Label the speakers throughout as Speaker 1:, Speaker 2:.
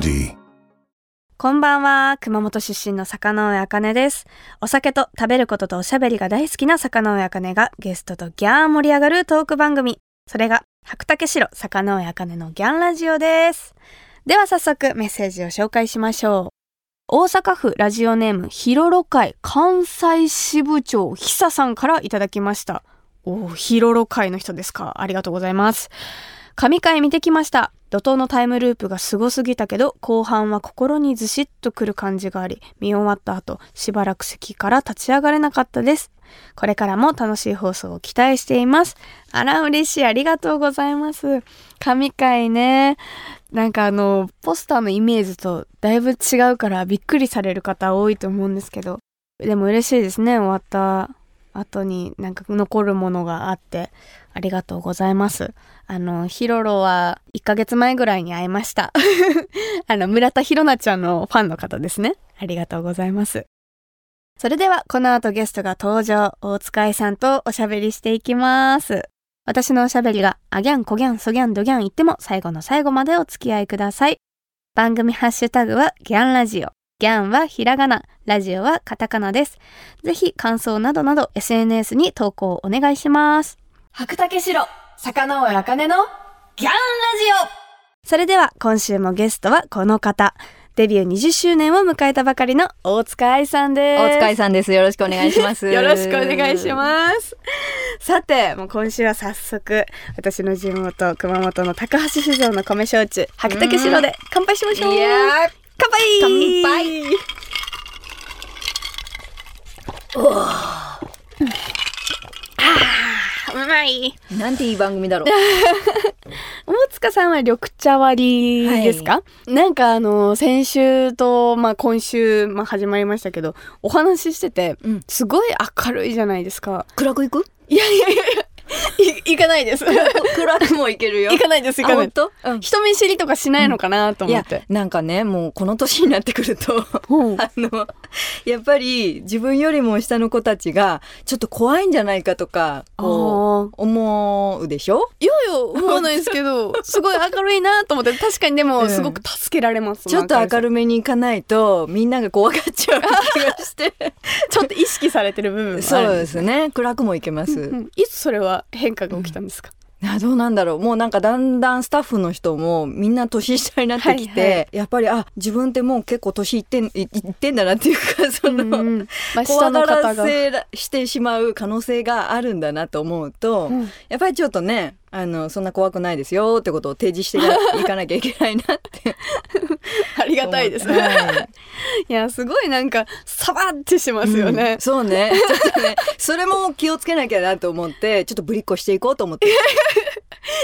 Speaker 1: D.
Speaker 2: こんばんは。熊本出身の坂上茜です。お酒と食べることとおしゃべりが大好きな坂上茜がゲストとギャー盛り上がるトーク番組。それが白竹城坂上茜のギャンラジオです。では早速メッセージを紹介しましょう。大阪府ラジオネームヒロロ会関西支部長久ささんからいただきました。おーヒロロ会の人ですか。ありがとうございます。神回見てきました。怒涛のタイムループがすごすぎたけど、後半は心にずしっとくる感じがあり、見終わった後、しばらく席から立ち上がれなかったです。これからも楽しい放送を期待しています。あら、嬉しい。ありがとうございます。神回ね。なんかあの、ポスターのイメージとだいぶ違うからびっくりされる方多いと思うんですけど、でも嬉しいですね。終わった後になんか残るものがあって、ありがとうございます。あの、ヒロロは1ヶ月前ぐらいに会いました。あの、村田ひろなちゃんのファンの方ですね。ありがとうございます。それでは、この後ゲストが登場、大塚愛さんとおしゃべりしていきます。私のおしゃべりが、あギャン、コギャン、ソギャン、ドギャン言っても、最後の最後までお付き合いください。番組ハッシュタグは、ギャンラジオ。ギャンはひらがな、ラジオはカタカナです。ぜひ感想などなど SNS に投稿をお願いします。白竹城、坂上茜のギャンラジオそれでは今週もゲストはこの方。デビュー20周年を迎えたばかりの大塚愛さんです。
Speaker 3: 大塚愛さんです。よろしくお願いします。
Speaker 2: よろしくお願いします。さて、もう今週は早速、私の地元、熊本の高橋酒造の米焼酎、白竹城で乾杯しましょう。
Speaker 3: いやー
Speaker 2: 乾杯
Speaker 3: 乾杯
Speaker 2: うまい。
Speaker 3: なんていい番組だろう。
Speaker 2: 大塚さんは緑茶割りですか、なんかあの先週と、まあ、今週、まあ、始まりましたけどお話ししてて、
Speaker 3: うん。
Speaker 2: すごい明るいじゃないですか。
Speaker 3: 暗く行く？
Speaker 2: いやいやいやい行かないです。
Speaker 3: 暗くも行けるよ。
Speaker 2: 行かないです行かない。
Speaker 3: あ本当？うん。
Speaker 2: 人見知りとかしないのかなと思って、
Speaker 3: なんかねもうこの年になってくると
Speaker 2: う。ん
Speaker 3: あの やっぱり自分よりも下の子たちがちょっと怖いんじゃないかとかこう思うでしょ？
Speaker 2: いやいや 思わないですけどすごい明るいなと思って確かにで
Speaker 3: うん。
Speaker 2: もすごく助けられます、
Speaker 3: ちょっと明
Speaker 2: る
Speaker 3: るめに行かないとみんなが怖がっちゃう気がして。
Speaker 2: ちょっと意識されてる部分もある
Speaker 3: そうですね。暗くも行けます、
Speaker 2: うん。いつそれは変化が起きたんですか、
Speaker 3: あどうなんだろう。もうなんかだんだんスタッフの人もみんな年下になってきて、
Speaker 2: はいはい。
Speaker 3: やっぱりあ自分ってもう結構年いってんいいってんだなっていうかその、
Speaker 2: うんうん。まあ、下
Speaker 3: 怖が。
Speaker 2: の方が、
Speaker 3: らせらしてしまう可能性があるんだなと思うと、
Speaker 2: うん。
Speaker 3: やっぱりちょっとねあのそんな怖くないですよってことを提示していかなきゃいけないなって
Speaker 2: ありがたいです。
Speaker 3: 思うはい
Speaker 2: いや、すごいなんか、サバってしますよね
Speaker 3: うん。そうねちょっとねそれも気をつけなきゃなと思ってちょっとぶりっこしていこうと思って。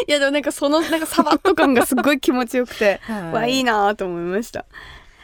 Speaker 2: いや、でもなんかその、なんかサバッと感がすごい気持ちよくて、
Speaker 3: はい
Speaker 2: わ、いいなと思いました。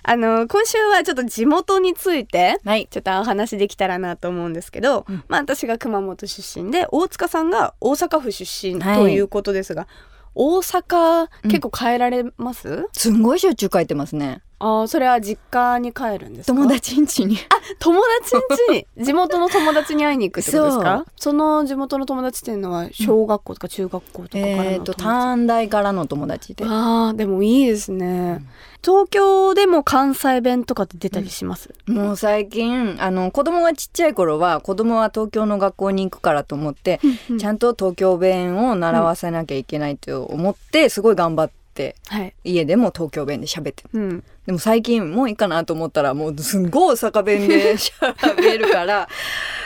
Speaker 2: あの、今週はちょっと地元について、
Speaker 3: はい。
Speaker 2: ちょっとお話できたらなと思うんですけど、
Speaker 3: うん。
Speaker 2: まあ私が熊本出身で、大塚さんが大阪府出身
Speaker 3: はい
Speaker 2: ということですが、大阪
Speaker 3: うん
Speaker 2: 結構帰られます、
Speaker 3: すんごいしょっちゅう帰ってますね
Speaker 2: ああ、それは実家に帰るんですか？
Speaker 3: 友達ん家に。
Speaker 2: 友達ん家に？地元の友達に会いに行くってことですか？
Speaker 3: そ
Speaker 2: の地元の友達っていうのは小学校とか中学校とかからの
Speaker 3: えっ、
Speaker 2: 友達、
Speaker 3: と短大からの友達で。
Speaker 2: ああでもいいですね、東京でも関西弁とかって出たりします、
Speaker 3: もう最近あの子供がちっちゃい頃は子供は東京の学校に行くからと思って、ちゃ
Speaker 2: ん
Speaker 3: んと東京弁を習わせなきゃいけないと思ってすごい頑張って
Speaker 2: はい、
Speaker 3: 家でも東京弁で喋ってる。
Speaker 2: うん、
Speaker 3: でも最近もういいかなと思ったらもうすんごい大阪弁で 喋るから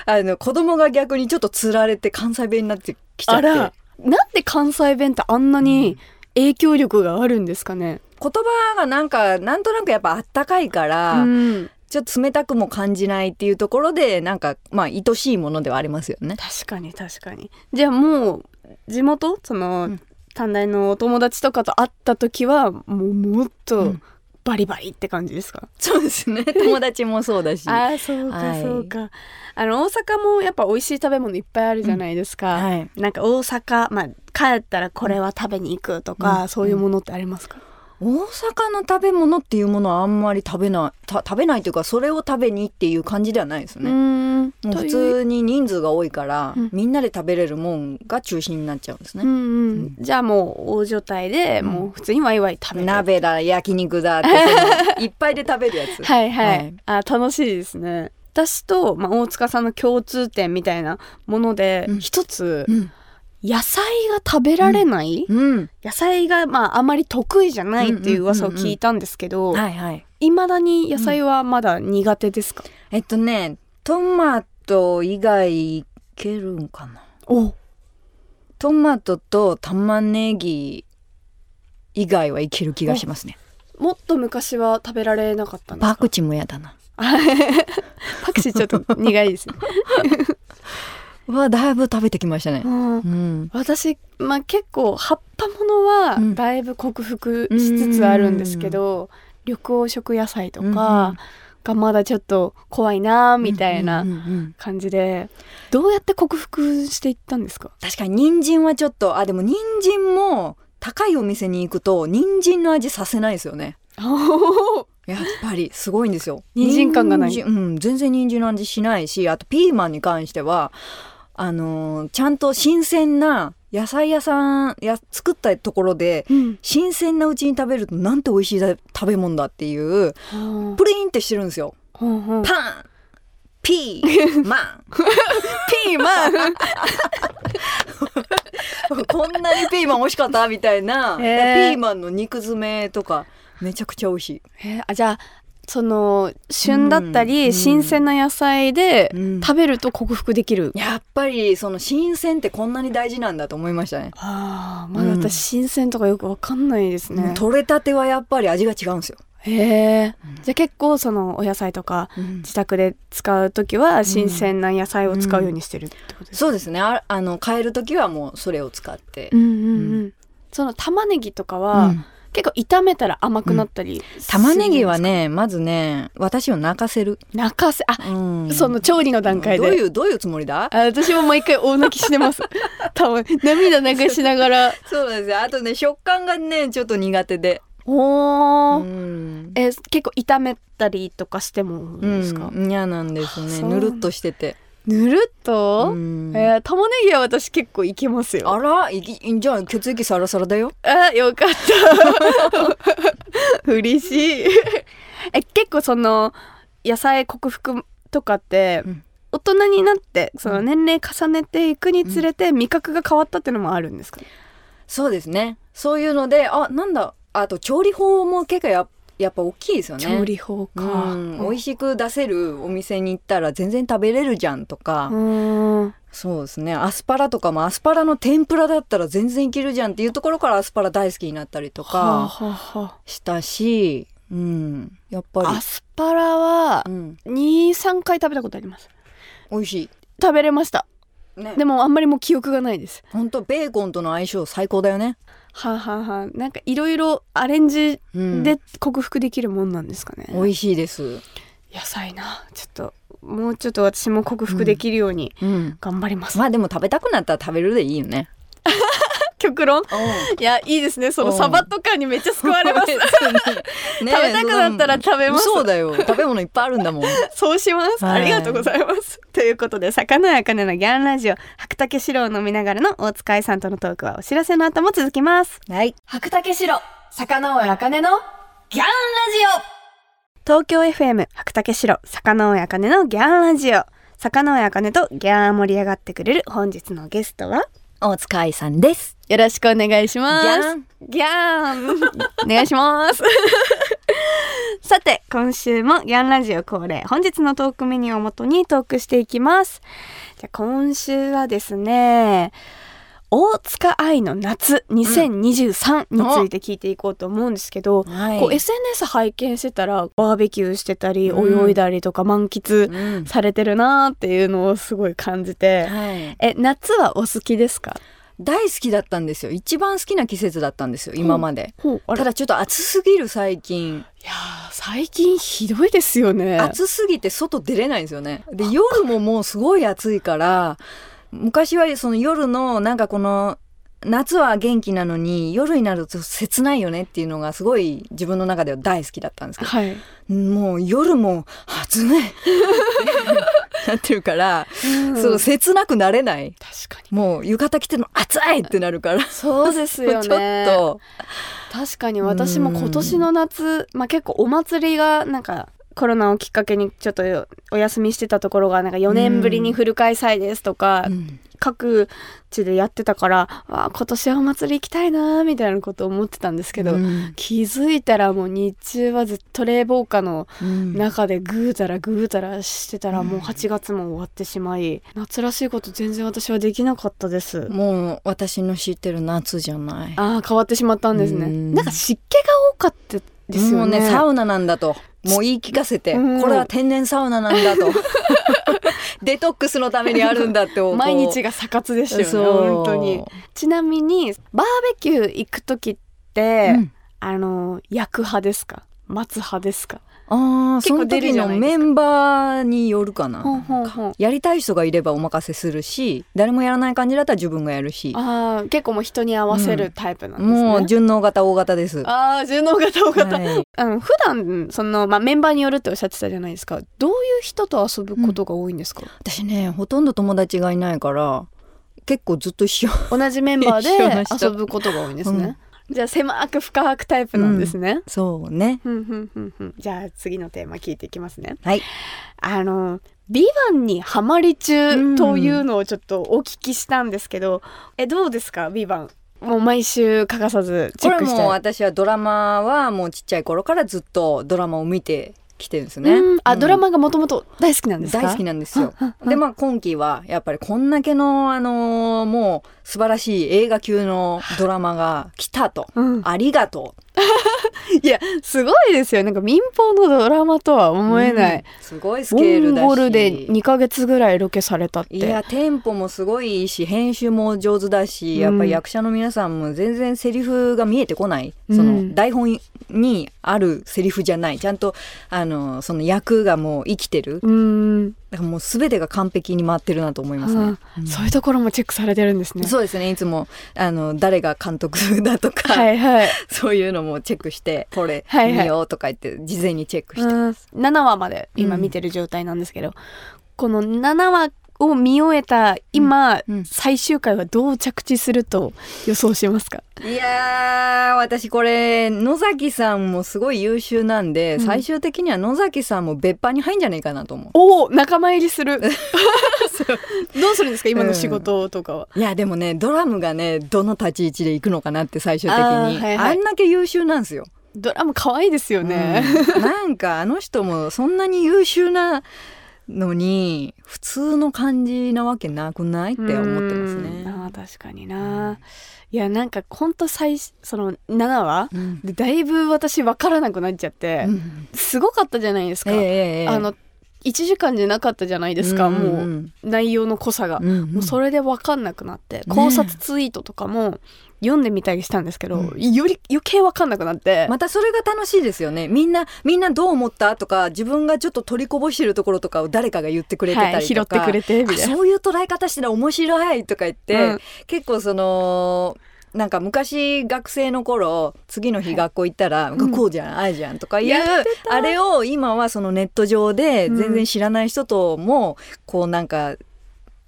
Speaker 3: あの子供が逆にちょっとつられて関西弁になってきちゃって。
Speaker 2: あらなんで関西弁ってあんなに影響力があるんですかね、
Speaker 3: 言葉がなんかなんとなくやっぱあったかいから、
Speaker 2: うん、
Speaker 3: ちょっと冷たくも感じないっていうところでなんかまあ愛しいものではありますよね。
Speaker 2: 確かに確かに。じゃあもう地元？その、
Speaker 3: うん
Speaker 2: 短大のお友達とかと会った時はもうもっ
Speaker 3: う
Speaker 2: と
Speaker 3: ん。
Speaker 2: バリバリって感じですか、
Speaker 3: そうですね。友達もそうだし。
Speaker 2: ああそうか
Speaker 3: はい
Speaker 2: そうか、あの大阪もやっぱ美味しい食べ物いっぱいあるじゃないですか、
Speaker 3: はい。
Speaker 2: なんか大阪まあ帰ったらこれは食べに行くとか、
Speaker 3: うん。
Speaker 2: そういうものってありますか、
Speaker 3: 大阪の食べ物っていうものはあんまり食べない。た食べないというかそれを食べにっていう感じではないです
Speaker 2: う
Speaker 3: ね、普通に人数が多いから、
Speaker 2: うん。
Speaker 3: みんなで食べれるもんが中心になっちゃうんですね、
Speaker 2: うんうん、じゃあもう大所帯で
Speaker 3: うん。
Speaker 2: もう普通にワイワイ食べる、
Speaker 3: 鍋だ焼肉だっていっぱいで食べるやつ。
Speaker 2: はいはい、
Speaker 3: はい。
Speaker 2: あ楽しいですね。私と、まあ、大塚さんの共通点みたいなもので
Speaker 3: うん。
Speaker 2: 一つ、
Speaker 3: うん、
Speaker 2: 野菜が食べられない、
Speaker 3: うん、
Speaker 2: 野菜がまああまり得意じゃないっていう噂を聞いたんですけど
Speaker 3: はいはい。
Speaker 2: いまだに野菜はまだ苦手ですか、
Speaker 3: えっとねトマト以外いけるんかな。
Speaker 2: お。
Speaker 3: トマトと玉ねぎ以外はいける気がしますね。
Speaker 2: もっと昔は食べられなかったんですか？
Speaker 3: パクチーもやだな。
Speaker 2: パクチーちょっと苦いですね、
Speaker 3: はだいぶ食べてきましたね。
Speaker 2: うん。
Speaker 3: うん。
Speaker 2: 私、まあ、結構葉っぱものは
Speaker 3: うん。
Speaker 2: だいぶ克服しつつあるんですけど、緑黄色野菜とかがまだちょっと怖いなみたいな
Speaker 3: うんうんうん
Speaker 2: 感じでどうやって克服していったんですか？
Speaker 3: 確かに人参はちょっとあでも人参も高いお店に行くと人参の味させないですよね。やっぱりすごいんですよ。
Speaker 2: 人参感がない。
Speaker 3: うん全然人参の味しないしあとピーマンに関してはあのーちゃんと新鮮な野菜屋さんや作ったところで
Speaker 2: うん。
Speaker 3: 新鮮なうちに食べるとなんて美味しいだ食べ物だっていうプリンってしてるんですよ。パンピーマン。
Speaker 2: ピーマン。
Speaker 3: こんなにピーマン美味しかった？みたいな、
Speaker 2: へー。
Speaker 3: ピーマンの肉詰めとかめちゃくちゃ美味しい、
Speaker 2: えー。あじゃあその旬だったり、
Speaker 3: うん
Speaker 2: 新鮮な野菜で
Speaker 3: うん。
Speaker 2: 食べると克服できる、
Speaker 3: やっぱりその新鮮ってこんなに大事なんだと思いましたね。
Speaker 2: ああまだ私新鮮とかよくわかんないですね、
Speaker 3: 取れたてはやっぱり味が違うんですよ、
Speaker 2: へえ、じゃあ結構そのお野菜とか自宅で使う時は新鮮な野菜を使うようにしてるってことですか、
Speaker 3: そうですね。ああの買える時はもうそれを使って。
Speaker 2: うんうん。うん。その玉ねぎとかは、
Speaker 3: うん
Speaker 2: 結構炒めたら甘くなったりする
Speaker 3: 玉ねぎはねまずね私を泣かせる、
Speaker 2: か泣かせあ、
Speaker 3: うん。
Speaker 2: その調理の段階で。
Speaker 3: どういうどういうつもりだ？
Speaker 2: あ私も毎回大泣きしてます。多分涙流しながら。
Speaker 3: そうですよ。あとね食感がねちょっと苦手で。
Speaker 2: おー、
Speaker 3: うん。
Speaker 2: え結構炒めたりとかしてもですか、
Speaker 3: うん、嫌なんですね。ぬるっとしてて、
Speaker 2: ぬるっと、
Speaker 3: うん。
Speaker 2: えー玉ねぎは私結構いけますよ。
Speaker 3: あら？いきじゃあ血液サラサラだよ。
Speaker 2: あよかった。嬉しい。え結構その野菜克服とかって、
Speaker 3: うん。
Speaker 2: 大人になってその年齢重ねていくにつれて味覚が変わったっていうのもあるんですか？ね、
Speaker 3: そうですね。そういうのであなんだ？あと調理法も結構ややっぱ大きいですよね。
Speaker 2: 調理法か、
Speaker 3: うん、美味しく出せるお店に行ったら全然食べれるじゃんとか、
Speaker 2: うん。
Speaker 3: そうですね。アスパラとかもアスパラの天ぷらだったら全然いけるじゃんっていうところからアスパラ大好きになったりと
Speaker 2: はあ
Speaker 3: かしたし、うん、やっぱり。
Speaker 2: あアスパラは
Speaker 3: うん、
Speaker 2: 23回食べたことあります。
Speaker 3: 美味し
Speaker 2: 食べれました。
Speaker 3: いね。
Speaker 2: でもあんまりもう記憶がないです。
Speaker 3: 本当ベーコンとの相性最高だよね、
Speaker 2: はあ、はあはあ、なんかいろいろアレンジ
Speaker 3: うん、
Speaker 2: で克服できるもんなんですかね、
Speaker 3: 美味しいです、
Speaker 2: 野菜な。ちょっともうちょっと私も克服できるように
Speaker 3: うん、
Speaker 2: 頑張ります、
Speaker 3: まあでも食べたくなったら食べるでいいよね
Speaker 2: 極論？いやいいですね。その
Speaker 3: う。ん
Speaker 2: サバとかにめっちゃ救われます。
Speaker 3: ね。
Speaker 2: 食べたくなったら食べます。
Speaker 3: そうだよ。食べ物いっぱいあるんだもん。
Speaker 2: そうします、
Speaker 3: はい。
Speaker 2: ありがとうございます。ということで魚やかねのギャンラジオ白竹城を飲みながらの大塚愛さんとのトークはお知らせの後も続きます。
Speaker 3: はい。
Speaker 2: 白竹城魚尾あかねのギャンラジオ。東京 FM 白竹城魚尾あかねのギャンラジオ。魚尾あかねとギャー盛り上がってくれる本日のゲストは
Speaker 3: 大塚愛さんです
Speaker 2: よろしくお願いします。
Speaker 3: ギャン。
Speaker 2: ギャン。お願いします。さて今週もギャンラジオ恒例本日のトークメニューをもとにトークしていきます。じゃあ今週はですね大塚愛の夏2023について聞いていこうと思うんですけど、
Speaker 3: はい。
Speaker 2: こう SNS 拝見してたらバーベキューしてたり
Speaker 3: うん。
Speaker 2: 泳いだりとか満喫
Speaker 3: うん。
Speaker 2: されてるなーっていうのをすごい感じて、
Speaker 3: はい、
Speaker 2: え夏はお好きですか？
Speaker 3: 大好きだったんですよ。一番好きな季節だったんですよ今まで。ただちょっと暑すぎる最近。
Speaker 2: いやー最近ひどいですよね。
Speaker 3: 暑すぎて外出れないんですよね。で夜ももうすごい暑いから昔はその夜のなんかこの夏は元気なのに夜になると切ないよねっていうのがすごい自分の中では大好きだったんですけど、
Speaker 2: はい。
Speaker 3: もう夜も暑い なってるから、そう切なくなれない。
Speaker 2: 確か
Speaker 3: もう浴衣着てるの暑いってなるから。
Speaker 2: に。そうですよね。
Speaker 3: ちょっと。
Speaker 2: 確かに私も今年の夏、まあ結構お祭りがなんかコロナをきっかけにちょっとお休みしてたところがなんか4年ぶりにフル開催ですとか、
Speaker 3: うん
Speaker 2: 各地でやってたから今年はお祭り行きたいなーみたいなことを思ってたんですけど、
Speaker 3: うん。
Speaker 2: 気づいたらもう日中はずっと冷房下の
Speaker 3: うん。
Speaker 2: 中でぐうたらぐうたらしてたらもう8月も終わってしまい夏らしいこと全然私はできなかったです。
Speaker 3: もう私の知ってる夏じゃない。
Speaker 2: ああ変わってしまったんですね。
Speaker 3: うん。
Speaker 2: なんか湿気が多かったですよね。
Speaker 3: もうねサウナなんだと。もう言い聞かせて、
Speaker 2: うん。
Speaker 3: これは天然サウナなんだと。デトックスのためにあるんだって
Speaker 2: 毎日がサ活ですよね本当に。ちなみにバーベキュー行く時って、
Speaker 3: うん。
Speaker 2: あの焼く派ですか？待つ派ですか？
Speaker 3: ああその時のメンバーによるかな。やりたい人がいればお任せするし誰もやらない感じだったら自分がやるし。
Speaker 2: あー結構もう人に合わせるタイプなんですね、
Speaker 3: もう順応型大型です。
Speaker 2: ああ順応型大型、
Speaker 3: はい。
Speaker 2: あの普段その、まあ、メンバーによるっておっしゃってたじゃないですか。どういう人と遊ぶことが多いんですか、
Speaker 3: 私ねほとんど友達がいないから結構ずっと一緒。
Speaker 2: 同じメンバーで 遊ぶことが多いんですね、じゃあ狭く深くタイプなんですね、
Speaker 3: そうね。
Speaker 2: ふんふんふんふん。じゃあ次のテーマ聞いていきますね。
Speaker 3: はい。
Speaker 2: あの「ビバンにハマり中というのをちょっとお聞きしたんですけど、えどうですか「ビバン。もう毎週欠かさずチ
Speaker 3: これ
Speaker 2: ェックして
Speaker 3: も私はドラマはもうちっちゃい頃からずっとドラマを見てきてるんですね。
Speaker 2: うん。あ、
Speaker 3: うん。
Speaker 2: ドラマがもともと大好きなんですか？
Speaker 3: 大好きなんですよ。でまあ今期はやっぱりこんだけのあのーもう素晴らしい映画級のドラマが来たと。
Speaker 2: うん、
Speaker 3: ありがと
Speaker 2: いやすごいですよ。なんか民放のドラマとは
Speaker 3: う。
Speaker 2: 思えない、
Speaker 3: うん。すごいス
Speaker 2: モ
Speaker 3: ケールだし。
Speaker 2: ンゴルで2ヶ月ぐらいロケされたって。
Speaker 3: いやテンポもすごいいいし編集も上手だし、
Speaker 2: うん。
Speaker 3: やっぱり役者の皆さんも全然セリフが見えてこない、
Speaker 2: うん。
Speaker 3: その台本にあるセリフじゃない。ちゃんとあのその役がもう生きてる。
Speaker 2: うん、
Speaker 3: だからもう全てが完璧に回ってるなと思いますね。
Speaker 2: あそういうところもチェックされてるんですね。
Speaker 3: そうですね。いつもあの誰が監督だとか、
Speaker 2: はいはい、
Speaker 3: そういうのもチェックしてこれ
Speaker 2: はいはい。
Speaker 3: 見ようとか言って事前にチェックして、
Speaker 2: うん、7話まで今見てる状態なんですけど、この7話を見終えた今、
Speaker 3: うん。
Speaker 2: 最終回はどう着地すると予想しますか？
Speaker 3: いやー私これ野崎さんもすごい優秀なんで、
Speaker 2: うん。
Speaker 3: 最終的には野崎さんも別班に入んじゃないかなと思う。
Speaker 2: おお仲間入りする。どうするんですか？今の仕事とかは、
Speaker 3: いやでもねドラムがねどの立ち位置で行くのかなって最終的に。あ,、
Speaker 2: はいはい。
Speaker 3: んだけ優秀なんですよ。
Speaker 2: ドラマ可愛いですよね、
Speaker 3: うん。なんかあの人もそんなに優秀なのに普通の感じなわけなくないって思ってます
Speaker 2: うん。
Speaker 3: ね。
Speaker 2: あー確かにな、いやなんかほんと最その7話？
Speaker 3: うん。
Speaker 2: でだいぶ私分からなくなっちゃって、
Speaker 3: うん。
Speaker 2: すごかったじゃないですか、
Speaker 3: ええええ。
Speaker 2: あの1時間じゃなかったじゃないですか、
Speaker 3: ん
Speaker 2: もう内容の濃さが、
Speaker 3: うんうん。
Speaker 2: もうそれで分かんなくなって、考察ツイートとかも読んでみたりしたんですけど、
Speaker 3: うん。
Speaker 2: より余計分かんなくなって、
Speaker 3: またそれが楽しいですよね。みんなみんなどう思ったとか自分がちょっと取りこぼしてるところとかを誰かが言ってくれてたりとか、
Speaker 2: はい、拾ってくれてみたいな。
Speaker 3: あそういう捉え方したら面白いとか言って、
Speaker 2: うん。
Speaker 3: 結構そのなんか昔学生の頃次の日学校行ったら、
Speaker 2: うん
Speaker 3: こうじゃんああじゃんとかいうあれを今はそのネット上で
Speaker 2: うん
Speaker 3: 全然知らない人ともこうなんか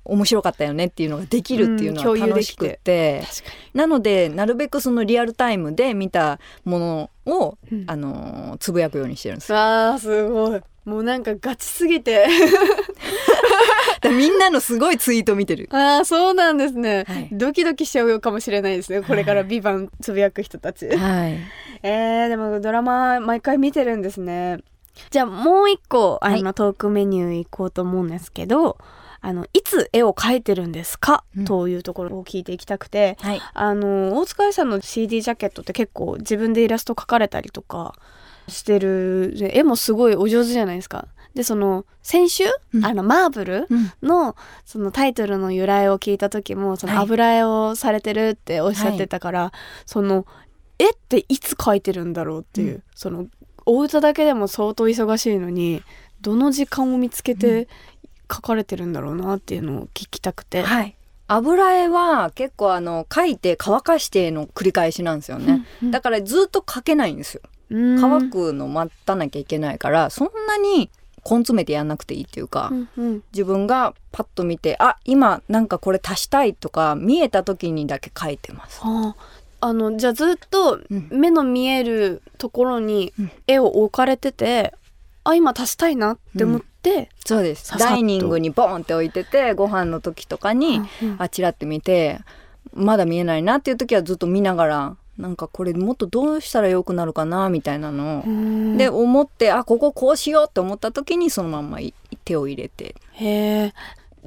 Speaker 3: 面白かったよねっていうのができるっていうのは楽してくって、
Speaker 2: 確か
Speaker 3: なのでなるべくそのリアルタイムで見たものを、
Speaker 2: に。
Speaker 3: あのーつぶやくようにしてるんですよ。
Speaker 2: あーすごい。もうなんかガチすぎて。
Speaker 3: みんなのすごいツイート見てる。
Speaker 2: ああそうなんですね、
Speaker 3: はい
Speaker 2: ドキドキしちゃうかもしれないですねこれから「ビバンつぶやく人たち。
Speaker 3: はい。
Speaker 2: えー、でもドラマ毎回見てるんですね。じゃあもう一個あの、
Speaker 3: はい
Speaker 2: トークメニュー行こうと思うんですけどあのいつ絵を描いてるんですか、
Speaker 3: うん
Speaker 2: というところを聞いていきたくて
Speaker 3: はい。
Speaker 2: あの大塚愛さんの CD ジャケットって結構自分でイラスト描かれたりとかしてるで絵もすごいお上手じゃないですか。でその先週、
Speaker 3: うん。
Speaker 2: あのマーブル
Speaker 3: うん。
Speaker 2: のそのタイトルの由来を聞いた時もその
Speaker 3: はい。
Speaker 2: 油絵をされてるっておっしゃってたから、その絵っていつ描いてるんだろうっていう、
Speaker 3: うん。
Speaker 2: そのお歌だけでも相当忙しいのにどの時間を見つけて描かれてるんだろうなっていうのを聞きたくて、
Speaker 3: はい。油絵は結構あの描いて乾かしての繰り返しなんですよね、だからずっと描けないんですよ。
Speaker 2: うん。
Speaker 3: 乾くの待たなきゃいけないからそんなに根詰めてやんなくていいっていうか、
Speaker 2: うんうん。
Speaker 3: 自分がパッと見てあ今なんかこれ足したいとか見えた時にだけ描いてます。
Speaker 2: はあ、あのじゃあずっと
Speaker 3: うん。
Speaker 2: 目の見えるところに
Speaker 3: うん。
Speaker 2: 絵を置かれてて、あ今足したいなって思って、
Speaker 3: そうです。ダイニングにボーンって置いててご飯の時とかに、
Speaker 2: うんうん。
Speaker 3: あちらって見てまだ見えないなっていう時はずっと見ながらなんかこれもっとどうしたらよくなるかなみたいなのを、
Speaker 2: うん。
Speaker 3: で思ってあこここうしようって思った時にそのまんまい手を入れて。
Speaker 2: へえ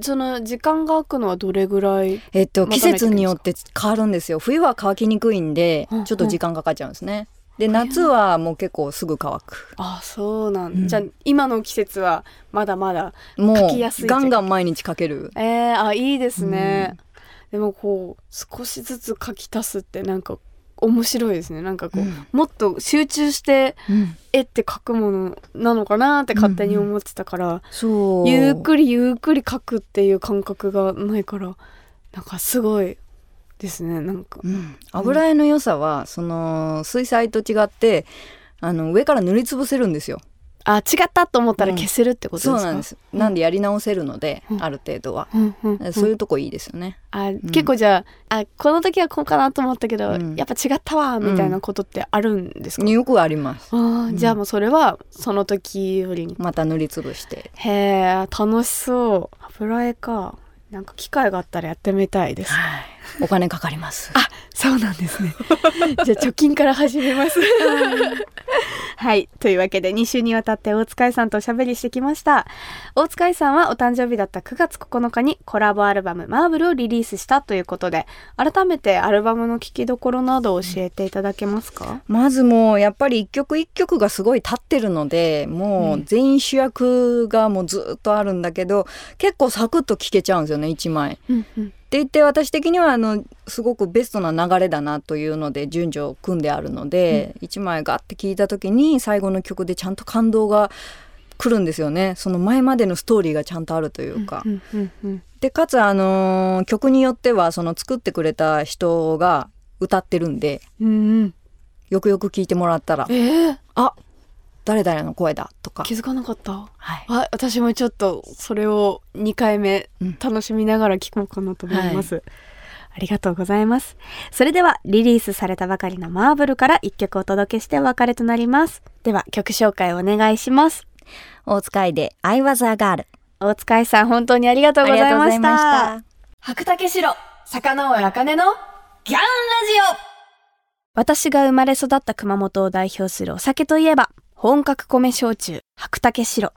Speaker 2: その時間が空くのはどれぐらい
Speaker 3: えっと季節によって変わるんですよ。冬は乾きにくいんで
Speaker 2: うんうん。
Speaker 3: ちょっと時間かかっちゃうんですね。で夏はもう結構すぐ乾く。
Speaker 2: あそうなんだ、
Speaker 3: うん。
Speaker 2: じゃあ今の季節はまだまだ
Speaker 3: も
Speaker 2: う
Speaker 3: ガンガン毎日かける。
Speaker 2: えー、あいいですね、でもこう少しずつ書き足すってなんか面白いですね。なんかこう、
Speaker 3: うん。
Speaker 2: もっと集中して
Speaker 3: うん
Speaker 2: 絵って描くものなのかなって勝手に思ってたから、
Speaker 3: そう。
Speaker 2: ゆっくりゆっくり描くっていう感覚がないからなんかすごいですねなんか、
Speaker 3: うん。油絵の良さはその水彩と違ってあの上から塗りつぶせるんですよ
Speaker 2: あ違ったと思ったら消せるってことですか、
Speaker 3: そうなんです、なんでやり直せるので、
Speaker 2: うん。
Speaker 3: ある程度は、
Speaker 2: うんうんうん。
Speaker 3: そういうとこいいですよね。
Speaker 2: あ結構じゃああこの時はこうかなと思ったけど、
Speaker 3: うん。
Speaker 2: やっぱ違ったわみたいなことってあるんですか、
Speaker 3: よくあります。
Speaker 2: あーじゃあもうそれはその時より。に
Speaker 3: また塗りつぶして。
Speaker 2: へえ楽しそう。油絵か。なんか機会があったらやってみたいです。
Speaker 3: はいお金かかります。
Speaker 2: あそうなんですね。じゃあ貯金から始めます。はい。というわけで2週にわたって大塚愛さんとおしゃべりしてきました。大塚愛さんはお誕生日だった9月9日にコラボアルバム「マーブル」をリリースしたということで改めてアルバムの聴きどころなどを教えていただけますか、
Speaker 3: まずもうやっぱり一曲一曲がすごい立ってるのでもう全員主役がもうずっとあるんだけど、結構サクッと聴けちゃうんですよね1枚。
Speaker 2: うんうん
Speaker 3: って言って私的にはあのすごくベストな流れだなというので順序を組んであるので、1枚ガッて聴いた時に最後の曲でちゃんと感動が来るんですよね。その前までのストーリーがちゃんとあるというか。
Speaker 2: うんうんうん。
Speaker 3: でかつあのー曲によってはその作ってくれた人が歌ってるんで
Speaker 2: うんうん。
Speaker 3: よくよく聞いてもらったら
Speaker 2: えー、
Speaker 3: あ誰々の声だとか、
Speaker 2: 気づかなかった？
Speaker 3: はい、
Speaker 2: あ私もちょっとそれを2回目
Speaker 3: うん。
Speaker 2: 楽しみながら聞こうかなと思います、ありがとうございます。それではリリースされたばかりのマーブルから1曲お届けしてお別れとなります。では曲紹介をお願いします。
Speaker 3: 大塚愛で I was a girl
Speaker 2: 大塚愛さん本当にありがとうございました。白竹城坂上茜のギャンラジオ。私が生まれ育った熊本を代表するお酒といえば本格米焼酎白竹白。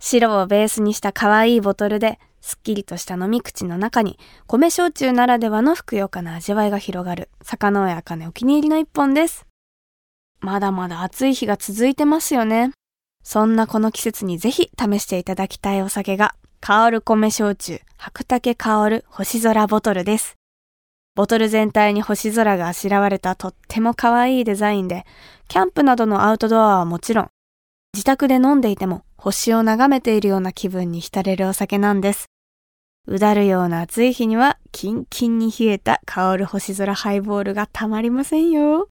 Speaker 2: 白をベースにした可愛いボトルですっきりとした飲み口の中に米焼酎ならではのふくよかな味わいが広がる。坂上茜お気に入りの一本です。まだまだ暑い日が続いてますよね。そんなこの季節にぜひ試していただきたいお酒が香る米焼酎白竹香る星空ボトルです。ボトル全体に星空があしらわれたとっても可愛いデザインでキャンプなどのアウトドアはもちろん自宅で飲んでいても星を眺めているような気分に浸れるお酒なんです。うだるような暑い日にはキンキンに冷えた香る星空ハイボールがたまりませんよ。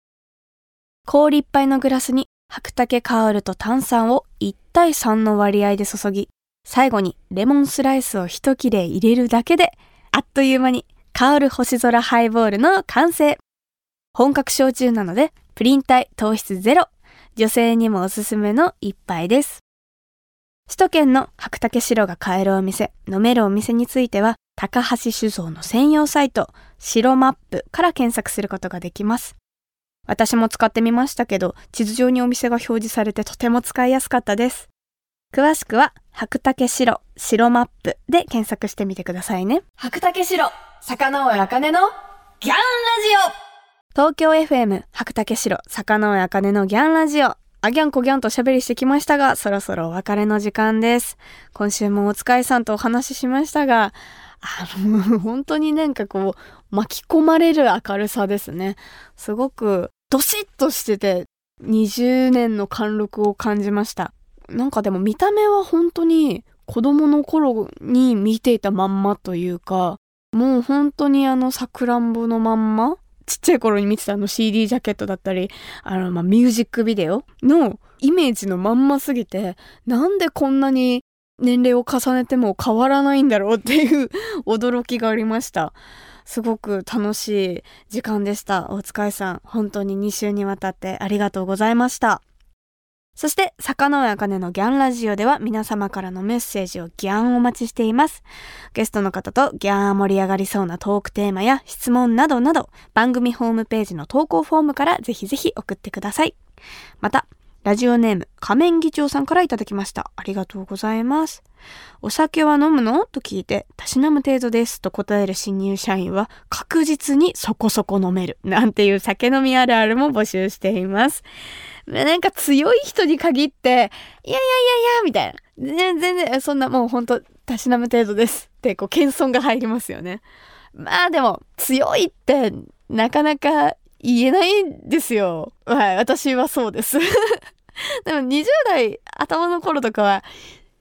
Speaker 2: 氷いっぱいのグラスに白竹香ると炭酸を1対3の割合で注ぎ最後にレモンスライスを一切れ入れるだけであっという間に香る星空ハイボールの完成。本格焼酎なのでプリン体糖質ゼロ。女性にもおすすめの一杯です。首都圏の白竹白が買えるお店飲めるお店については高橋酒造の専用サイト白マップから検索することができます。私も使ってみましたけど地図上にお店が表示されてとても使いやすかったです。詳しくは白竹白白マップで検索してみてくださいね。白竹白坂上茜のギャンラジオ。東京 FM 白竹城坂上茜のギャンラジオ。あギャンコギャンとおしゃべりしてきましたがそろそろお別れの時間です。今週もお使いさんとお話ししましたがあの本当になんかこう巻き込まれる明るさですね。すごくドシッとしてて20年の貫禄を感じましたなんかでも見た目は本当に子供の頃に見ていたまんまというかもう本当にあのさくらんぼのまんまちっちゃい頃に見てたあの CD ジャケットだったり、あの、まあ、ミュージックビデオのイメージのまんますぎて、なんでこんなに年齢を重ねても変わらないんだろうっていう 驚きがありました。すごく楽しい時間でした。大塚愛さん、本当に2週にわたってありがとうございました。そして、坂上茜のギャンラジオでは皆様からのメッセージをギャンお待ちしています。ゲストの方とギャン盛り上がりそうなトークテーマや質問などなど、番組ホームページの投稿フォームからぜひぜひ送ってください。また、ラジオネーム仮面議長さんからいただきました。ありがとうございます。お酒は飲むの？と聞いて、たしなむ程度ですと答える新入社員は確実にそこそこ飲める。なんていう酒飲みあるあるも募集しています。なんか強い人に限って、いやいやいやいや、みたいな。全然、そんなもうほんと、たしなむ程度ですって、こう、謙遜が入りますよね。まあでも、強いって、なかなか言えないんですよ。はい、私はそうです。でも20代頭の頃とかは、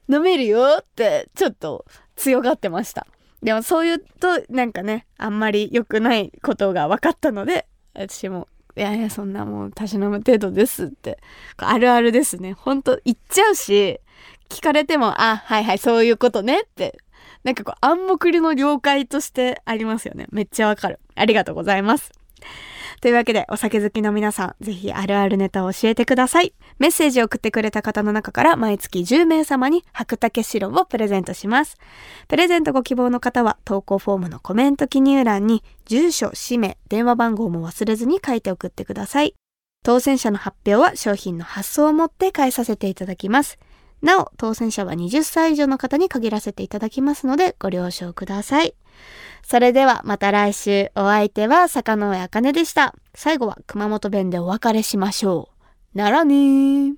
Speaker 2: 飲めるよって、ちょっと強がってました。でもそう言うと、なんかね、あんまり良くないことが分かったので、私もいやいや、そんなもう、たしなむ程度ですって。あるあるですね。ほんと、言っちゃうし、聞かれても、あ、はいはい、そういうことねって。なんかこう、暗黙の了解としてありますよね。めっちゃわかる。ありがとうございます。というわけで、お酒好きの皆さん、ぜひあるあるネタを教えてください。メッセージを送ってくれた方の中から毎月10名様に白竹白をプレゼントします。プレゼントご希望の方は投稿フォームのコメント記入欄に住所、氏名、電話番号も忘れずに書いて送ってください。当選者の発表は商品の発送をもって返させていただきます。なお、当選者は20歳以上の方に限らせていただきますので、ご了承ください。それではまた来週お相手は坂上茜でした。最後は熊本弁でお別れしましょう。ならねー。